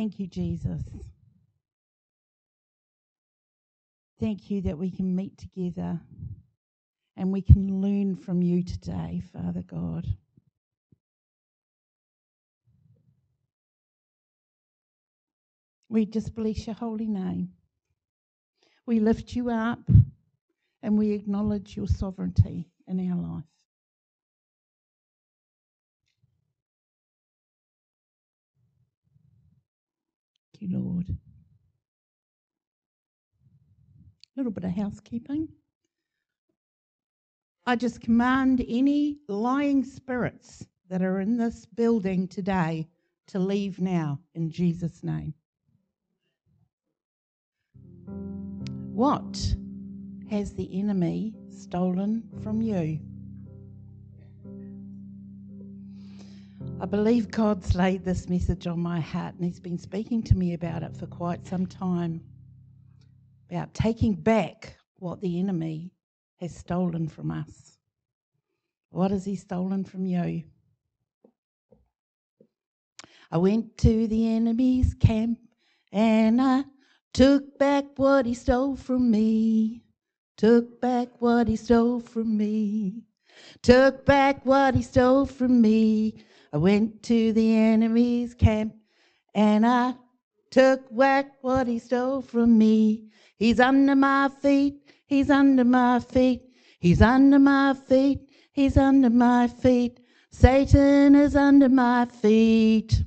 Thank you, Jesus. Thank you that we can meet together and we can learn from you today, Father God. We just bless your holy name. We lift you up and we acknowledge your sovereignty in our life. You, Lord. A little bit of housekeeping. I just command any lying spirits that are in this building today to leave now in Jesus' name. What has the enemy stolen from you? I believe God's laid this message on my heart and He's been speaking to me about it for quite some time about taking back what the enemy has stolen from us. What has He stolen from you? I went to the enemy's camp and I took back what he stole from me. Took back what he stole from me. Took back what he stole from me. I went to the enemy's camp and I took back what he stole from me. He's under my feet. He's under my feet. He's under my feet. He's under my feet. Satan is under my feet.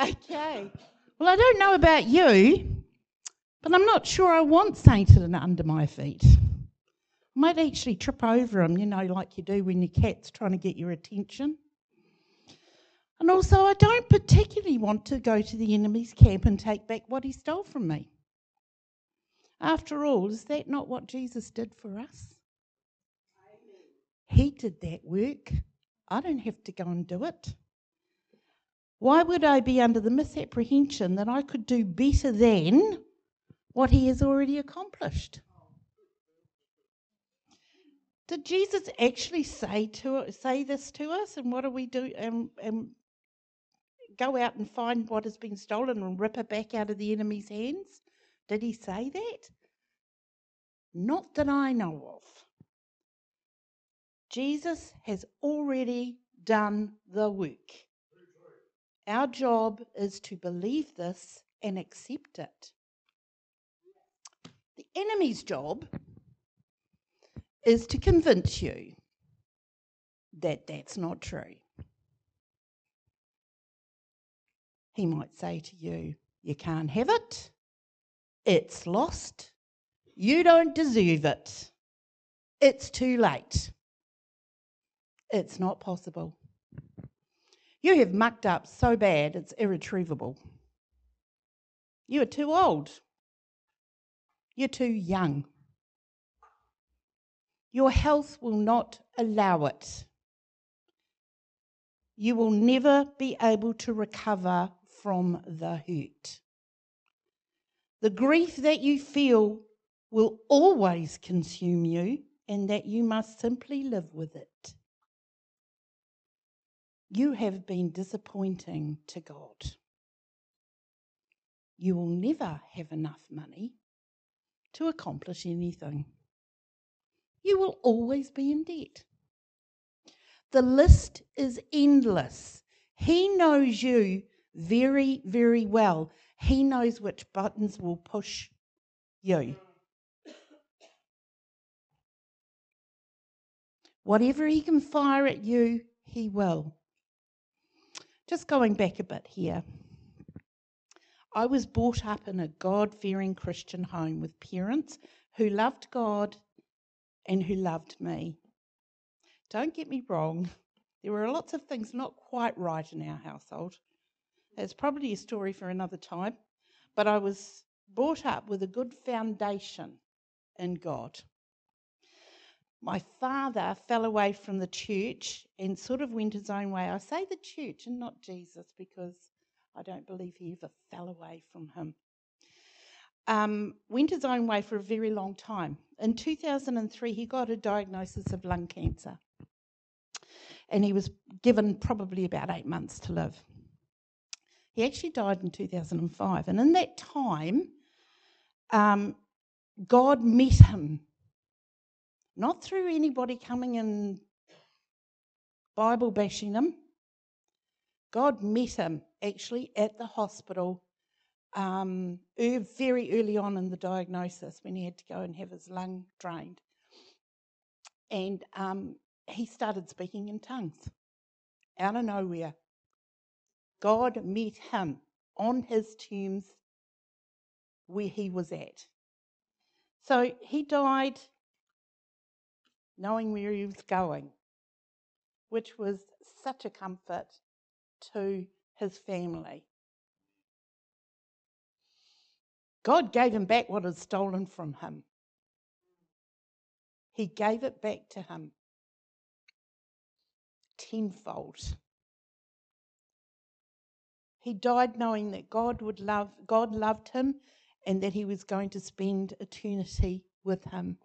Okay. Well, I don't know about you, but I'm not sure I want Satan under my feet. Might actually trip over him, you know, like you do when your cat's trying to get your attention. And also, I don't particularly want to go to the enemy's camp and take back what he stole from me. After all, is that not what Jesus did for us? He did that work. I don't have to go and do it. Why would I be under the misapprehension that I could do better than what he has already accomplished? Did Jesus actually say to say this to us? And what do we do? And, and go out and find what has been stolen and rip it back out of the enemy's hands? Did he say that? Not that I know of. Jesus has already done the work. Our job is to believe this and accept it. The enemy's job is to convince you that that's not true. He might say to you, You can't have it, it's lost, you don't deserve it, it's too late, it's not possible. You have mucked up so bad it's irretrievable. You are too old. You're too young. Your health will not allow it. You will never be able to recover from the hurt. The grief that you feel will always consume you, and that you must simply live with it. You have been disappointing to God. You will never have enough money to accomplish anything you will always be in debt. The list is endless. He knows you very, very well. He knows which buttons will push you. Whatever he can fire at you, he will. Just going back a bit here. I was brought up in a God fearing Christian home with parents who loved God and who loved me. Don't get me wrong, there were lots of things not quite right in our household. It's probably a story for another time, but I was brought up with a good foundation in God. My father fell away from the church and sort of went his own way. I say the church and not Jesus because I don't believe he ever fell away from him um, went his own way for a very long time. In 2003, he got a diagnosis of lung cancer. and he was given probably about eight months to live. He actually died in 2005, and in that time, um, God met him. Not through anybody coming and Bible bashing him. God met him actually at the hospital um, very early on in the diagnosis when he had to go and have his lung drained. And um, he started speaking in tongues out of nowhere. God met him on his terms where he was at. So he died knowing where he was going, which was such a comfort to his family. God gave him back what was stolen from him. He gave it back to him tenfold. He died knowing that God would love God loved him and that he was going to spend eternity with him.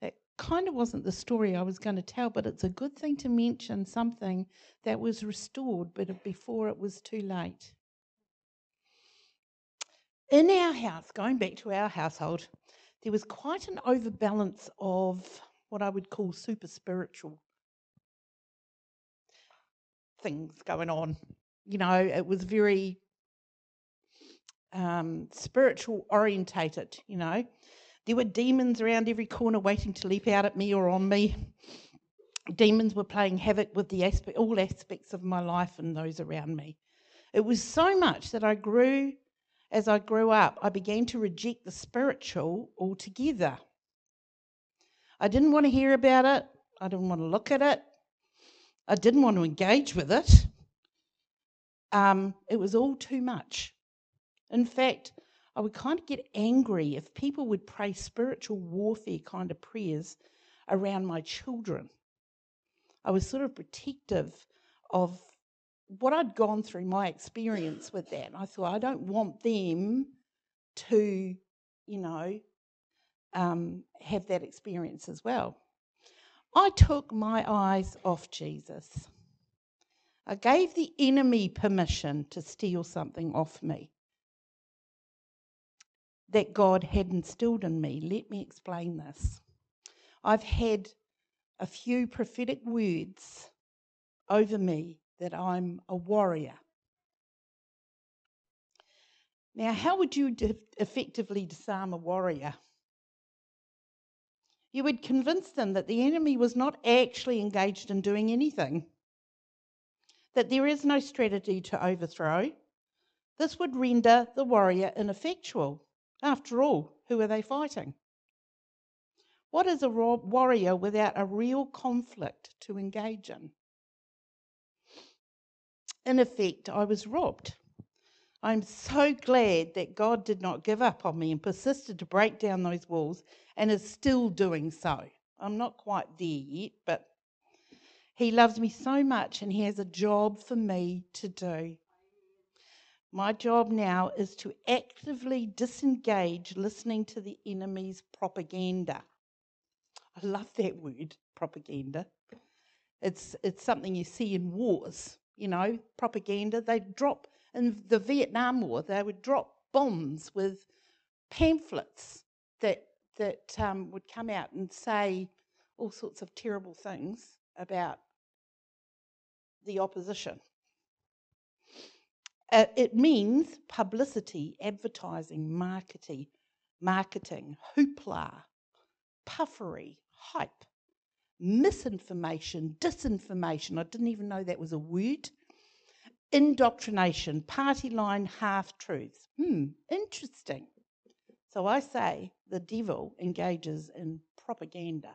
That kind of wasn't the story I was going to tell, but it's a good thing to mention something that was restored but before it was too late. In our house, going back to our household, there was quite an overbalance of what I would call super spiritual things going on. You know, it was very um, spiritual orientated, you know. There were demons around every corner waiting to leap out at me or on me. Demons were playing havoc with the all aspects of my life and those around me. It was so much that I grew as I grew up, I began to reject the spiritual altogether. I didn't want to hear about it. I didn't want to look at it. I didn't want to engage with it. Um, it was all too much. In fact, I would kind of get angry if people would pray spiritual warfare kind of prayers around my children. I was sort of protective of what I'd gone through, my experience with that, I thought, I don't want them to, you know, um, have that experience as well. I took my eyes off Jesus. I gave the enemy permission to steal something off me that God had instilled in me. Let me explain this. I've had a few prophetic words over me that I'm a warrior. Now, how would you de- effectively disarm a warrior? You would convince them that the enemy was not actually engaged in doing anything, that there is no strategy to overthrow. This would render the warrior ineffectual. After all, who are they fighting? What is a warrior without a real conflict to engage in? In effect, I was robbed. I'm so glad that God did not give up on me and persisted to break down those walls and is still doing so. I'm not quite there yet, but He loves me so much and He has a job for me to do. My job now is to actively disengage listening to the enemy's propaganda. I love that word, propaganda. It's, it's something you see in wars you know, propaganda. They'd drop, in the Vietnam War, they would drop bombs with pamphlets that, that um, would come out and say all sorts of terrible things about the opposition. Uh, it means publicity, advertising, marketing, marketing, hoopla, puffery, hype misinformation, disinformation. I didn't even know that was a word. Indoctrination, party line half truths. Hmm, interesting. So I say the devil engages in propaganda.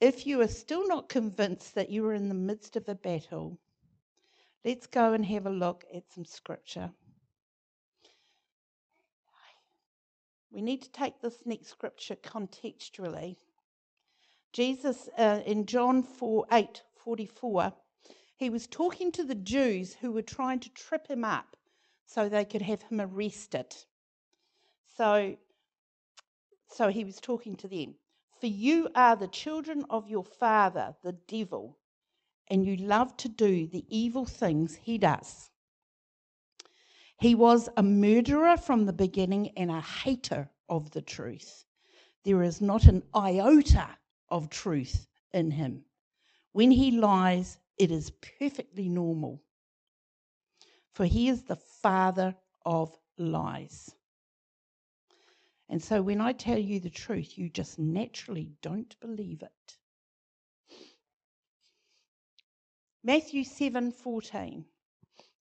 If you are still not convinced that you are in the midst of a battle, let's go and have a look at some scripture. We need to take this next scripture contextually. Jesus uh, in John 4 8 44, he was talking to the Jews who were trying to trip him up so they could have him arrested. So, so he was talking to them. For you are the children of your father, the devil, and you love to do the evil things he does. He was a murderer from the beginning and a hater of the truth. There is not an iota of truth in him. When he lies, it is perfectly normal. For he is the father of lies. And so when I tell you the truth, you just naturally don't believe it. Matthew 7:14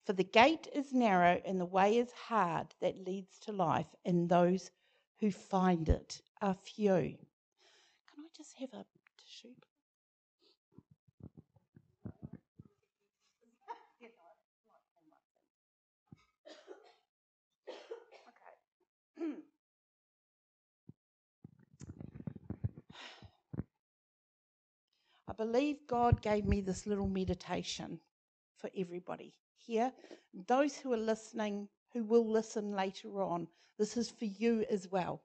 For the gate is narrow and the way is hard that leads to life and those who find it are few. Can I just have a tissue? I believe God gave me this little meditation for everybody here. Those who are listening, who will listen later on, this is for you as well.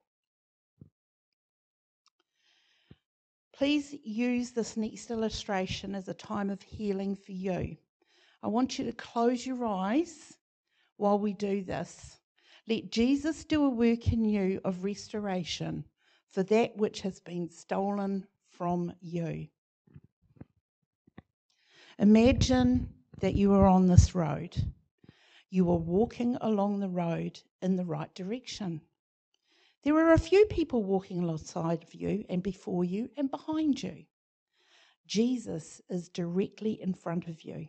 Please use this next illustration as a time of healing for you. I want you to close your eyes while we do this. Let Jesus do a work in you of restoration for that which has been stolen from you. Imagine that you are on this road. You are walking along the road in the right direction. There are a few people walking alongside of you and before you and behind you. Jesus is directly in front of you.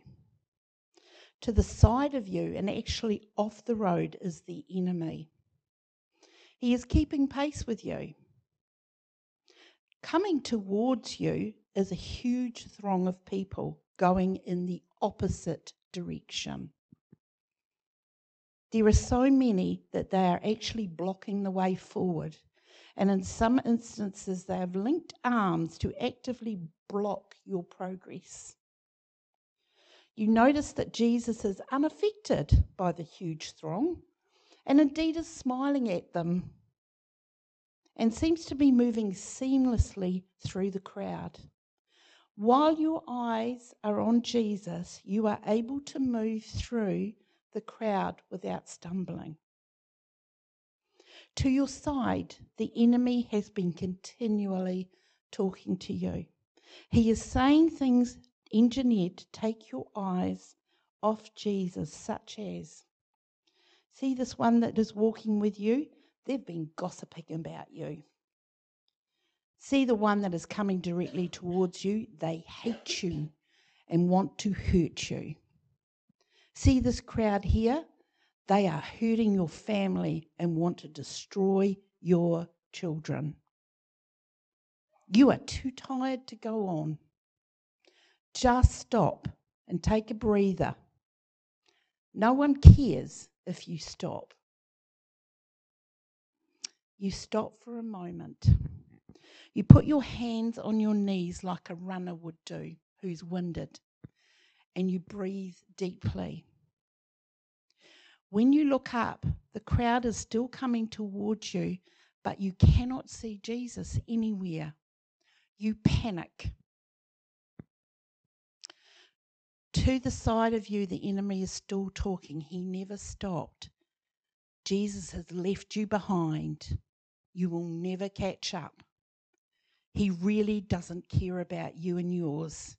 To the side of you and actually off the road is the enemy. He is keeping pace with you. Coming towards you is a huge throng of people going in the opposite direction. There are so many that they are actually blocking the way forward. And in some instances, they have linked arms to actively block your progress. You notice that Jesus is unaffected by the huge throng and indeed is smiling at them and seems to be moving seamlessly through the crowd. While your eyes are on Jesus, you are able to move through the crowd without stumbling. To your side, the enemy has been continually talking to you. He is saying things engineered to take your eyes off Jesus, such as see this one that is walking with you? They've been gossiping about you. See the one that is coming directly towards you, they hate you and want to hurt you. See this crowd here? They are hurting your family and want to destroy your children. You are too tired to go on. Just stop and take a breather. No one cares if you stop. You stop for a moment. You put your hands on your knees like a runner would do who's winded, and you breathe deeply. When you look up, the crowd is still coming towards you, but you cannot see Jesus anywhere. You panic. To the side of you, the enemy is still talking. He never stopped. Jesus has left you behind. You will never catch up. He really doesn't care about you and yours.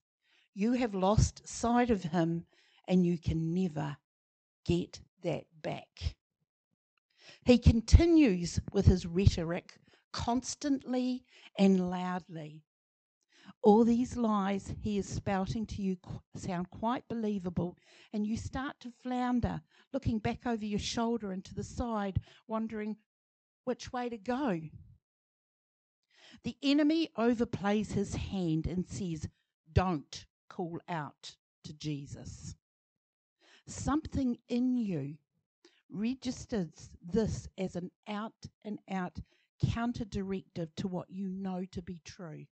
You have lost sight of him and you can never get that back. He continues with his rhetoric constantly and loudly. All these lies he is spouting to you sound quite believable, and you start to flounder, looking back over your shoulder and to the side, wondering which way to go. The enemy overplays his hand and says, Don't call out to Jesus. Something in you registers this as an out and out counter directive to what you know to be true.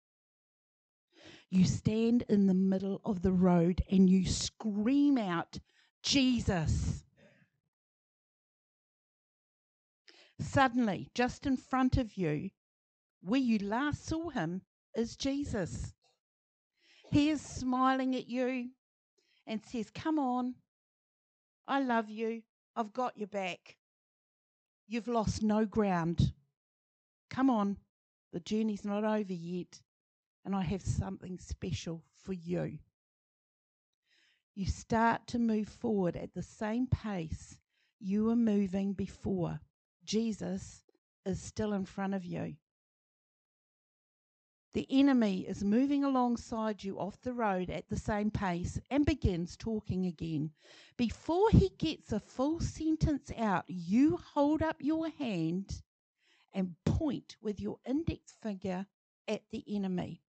You stand in the middle of the road and you scream out, Jesus. Suddenly, just in front of you, where you last saw him is Jesus. He is smiling at you and says, Come on, I love you, I've got your back. You've lost no ground. Come on, the journey's not over yet, and I have something special for you. You start to move forward at the same pace you were moving before. Jesus is still in front of you. The enemy is moving alongside you off the road at the same pace and begins talking again. Before he gets a full sentence out, you hold up your hand and point with your index finger at the enemy.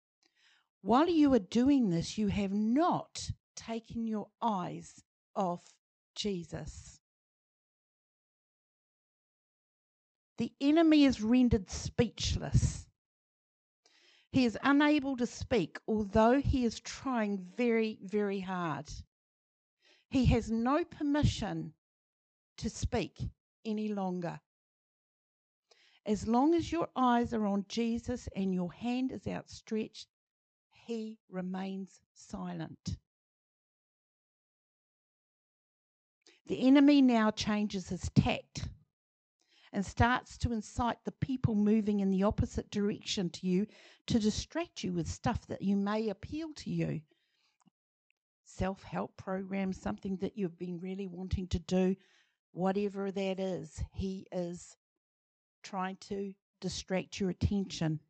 While you are doing this, you have not taken your eyes off Jesus. The enemy is rendered speechless. He is unable to speak, although he is trying very, very hard. He has no permission to speak any longer. As long as your eyes are on Jesus and your hand is outstretched, he remains silent. The enemy now changes his tact and starts to incite the people moving in the opposite direction to you to distract you with stuff that you may appeal to you. Self help programs, something that you've been really wanting to do, whatever that is, he is trying to distract your attention.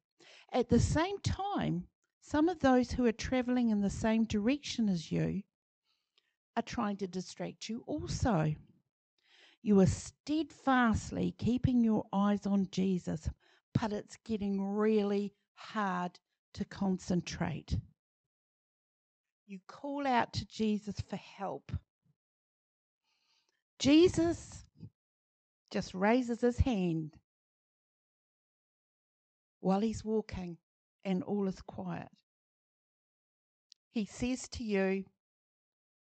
At the same time, some of those who are traveling in the same direction as you are trying to distract you also. You are steadfastly keeping your eyes on Jesus, but it's getting really hard to concentrate. You call out to Jesus for help. Jesus just raises his hand while he's walking and all is quiet. He says to you,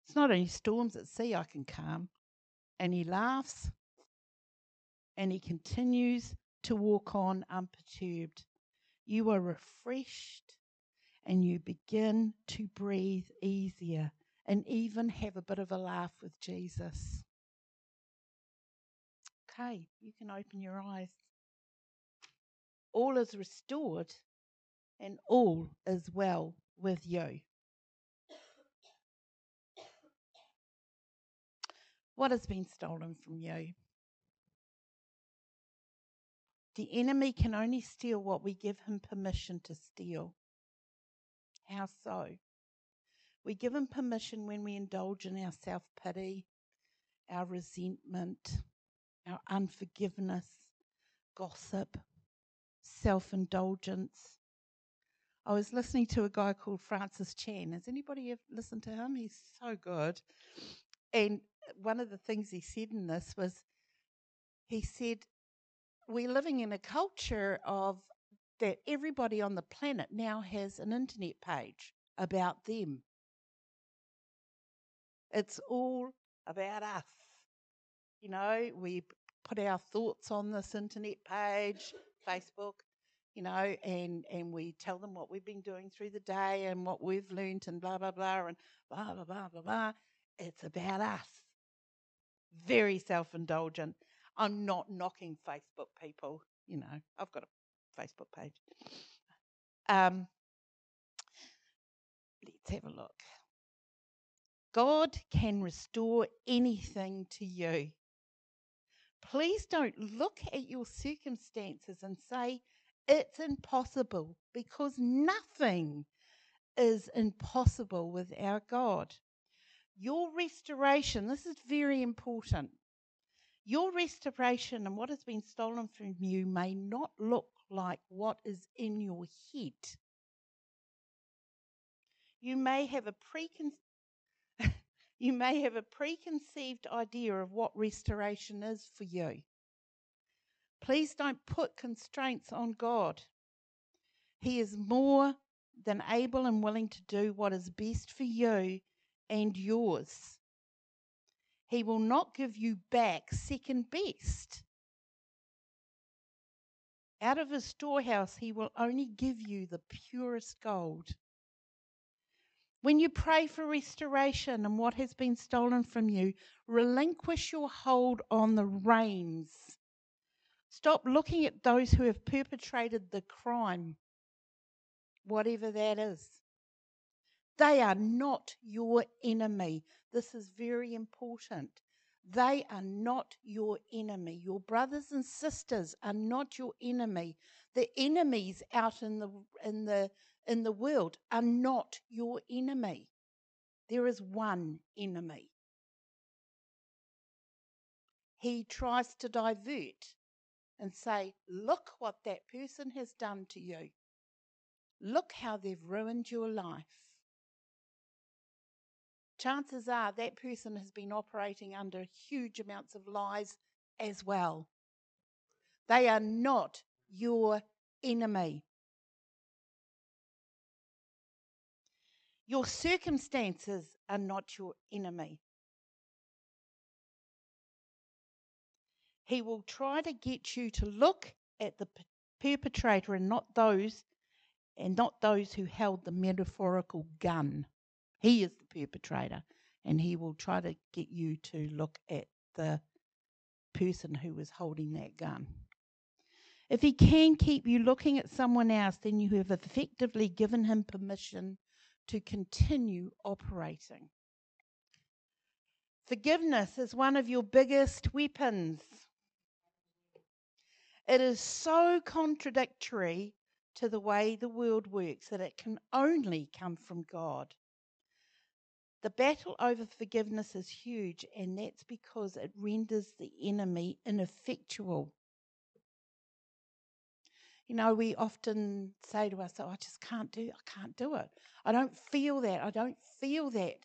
It's not only storms at sea I can calm, and he laughs and he continues to walk on unperturbed. You are refreshed and you begin to breathe easier and even have a bit of a laugh with Jesus. Okay, you can open your eyes. All is restored and all is well with you. What has been stolen from you? The enemy can only steal what we give him permission to steal. How so? We give him permission when we indulge in our self pity, our resentment, our unforgiveness, gossip, self indulgence. I was listening to a guy called Francis Chan. Has anybody ever listened to him? He's so good. And one of the things he said in this was he said, We're living in a culture of that everybody on the planet now has an internet page about them. It's all about us. You know, we put our thoughts on this internet page, Facebook, you know, and, and we tell them what we've been doing through the day and what we've learned and blah, blah, blah, and blah, blah, blah, blah, blah. It's about us very self indulgent. I'm not knocking Facebook people. You know, I've got a Facebook page. Um, let's have a look. God can restore anything to you. Please don't look at your circumstances and say it's impossible because nothing is impossible with our God. Your restoration, this is very important. Your restoration and what has been stolen from you may not look like what is in your head. You may have a you may have a preconceived idea of what restoration is for you. Please don't put constraints on God. He is more than able and willing to do what is best for you and yours. He will not give you back second best. Out of his storehouse, he will only give you the purest gold. When you pray for restoration and what has been stolen from you, relinquish your hold on the reins. Stop looking at those who have perpetrated the crime, whatever that is. They are not your enemy. This is very important. They are not your enemy. Your brothers and sisters are not your enemy. The enemies out in the in the in the world are not your enemy. There is one enemy. He tries to divert and say, Look what that person has done to you. Look how they've ruined your life. Chances are that person has been operating under huge amounts of lies as well. They are not your enemy. Your circumstances are not your enemy. He will try to get you to look at the perpetrator and not those and not those who held the metaphorical gun. He is the perpetrator and he will try to get you to look at the person who was holding that gun. If he can keep you looking at someone else, then you have effectively given him permission to continue operating. Forgiveness is one of your biggest weapons. It is so contradictory to the way the world works that it can only come from God. The battle over forgiveness is huge, and that's because it renders the enemy ineffectual. You know, we often say to ourselves, I just can't do I can't do it. I don't feel that. I don't feel that.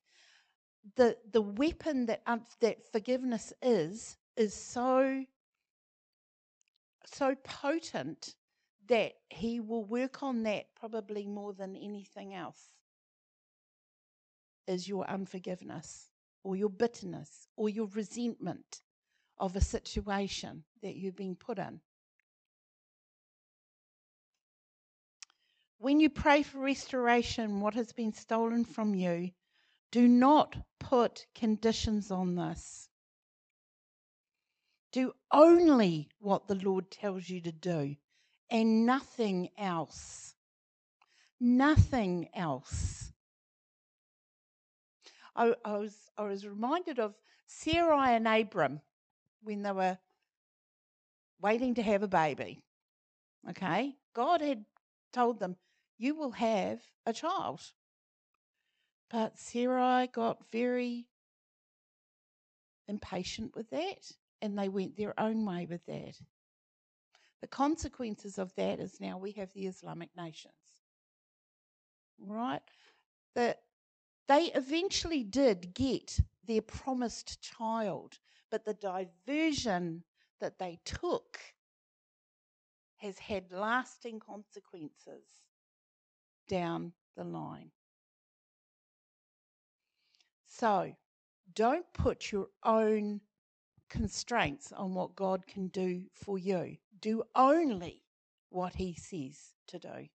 The the weapon that um, that forgiveness is is so so potent that he will work on that probably more than anything else. Is your unforgiveness or your bitterness or your resentment of a situation that you've been put in. When you pray for restoration, what has been stolen from you, do not put conditions on this. Do only what the Lord tells you to do and nothing else. Nothing else. I, I, was, I was reminded of Sarai and Abram when they were waiting to have a baby. Okay? God had told them, you will have a child. But Sarai got very impatient with that and they went their own way with that. The consequences of that is now we have the Islamic nations. Right? That they eventually did get their promised child, but the diversion that they took has had lasting consequences down the line. So, don't put your own constraints on what God can do for you. Do only what He says to do.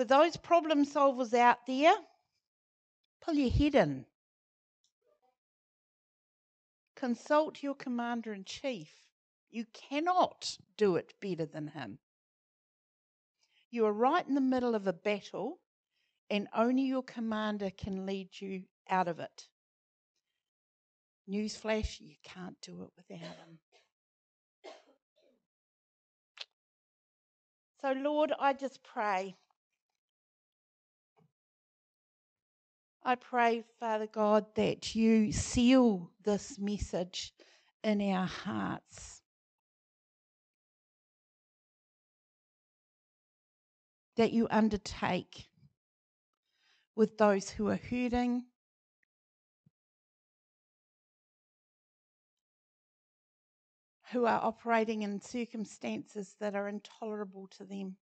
For those problem solvers out there, pull your head in. Consult your commander in chief. You cannot do it better than him. You are right in the middle of a battle, and only your commander can lead you out of it. Newsflash, you can't do it without him. So, Lord, I just pray. I pray, Father God, that you seal this message in our hearts. That you undertake with those who are hurting, who are operating in circumstances that are intolerable to them.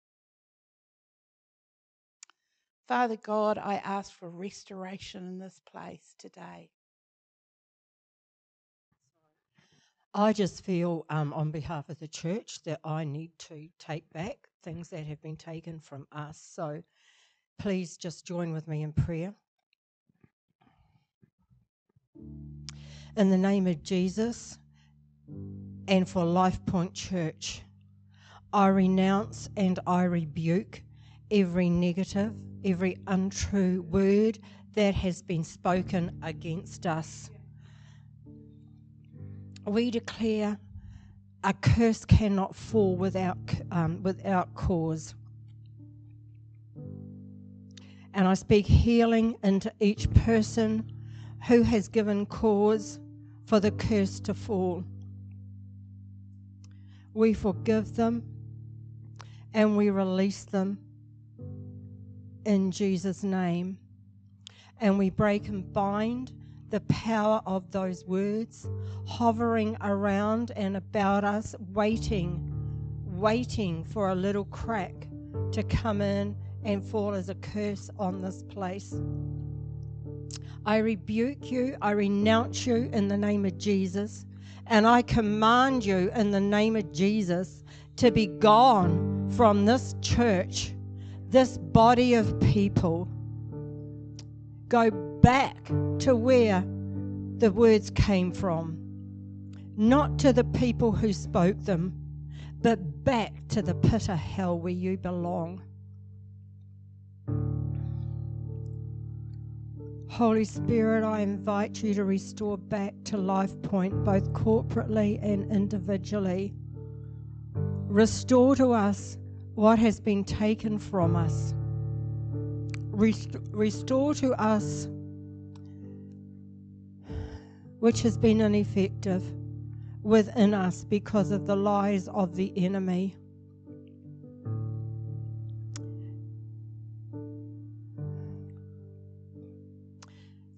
Father God, I ask for restoration in this place today. I just feel, um, on behalf of the church, that I need to take back things that have been taken from us. So please just join with me in prayer. In the name of Jesus and for Life Point Church, I renounce and I rebuke every negative, every untrue word that has been spoken against us. We declare a curse cannot fall without, um, without cause. And I speak healing into each person who has given cause for the curse to fall. We forgive them and we release them in Jesus' name. And we break and bind the power of those words hovering around and about us, waiting, waiting for a little crack to come in and fall as a curse on this place. I rebuke you, I renounce you in the name of Jesus, and I command you in the name of Jesus to be gone from this church, this body of people. Go back to where the words came from, not to the people who spoke them, but back to the pit of hell where you belong. Holy Spirit, I invite you to restore back to Life Point, both corporately and individually. Restore to us what has been taken from us. Rest- restore to us which has been ineffective within us because of the lies of the enemy.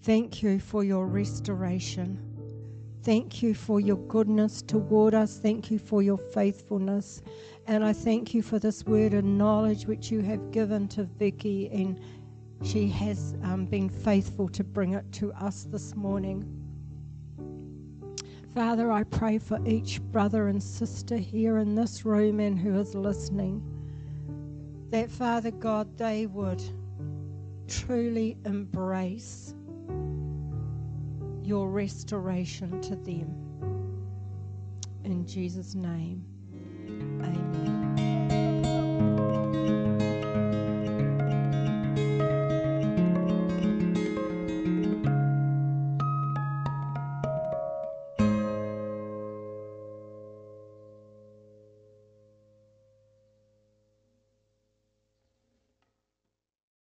Thank you for your restoration. Thank you for your goodness toward us. Thank you for your faithfulness. And I thank you for this word of knowledge which you have given to Vicky, and she has um, been faithful to bring it to us this morning. Father, I pray for each brother and sister here in this room and who is listening that, Father God, they would truly embrace your restoration to them. In Jesus' name, amen.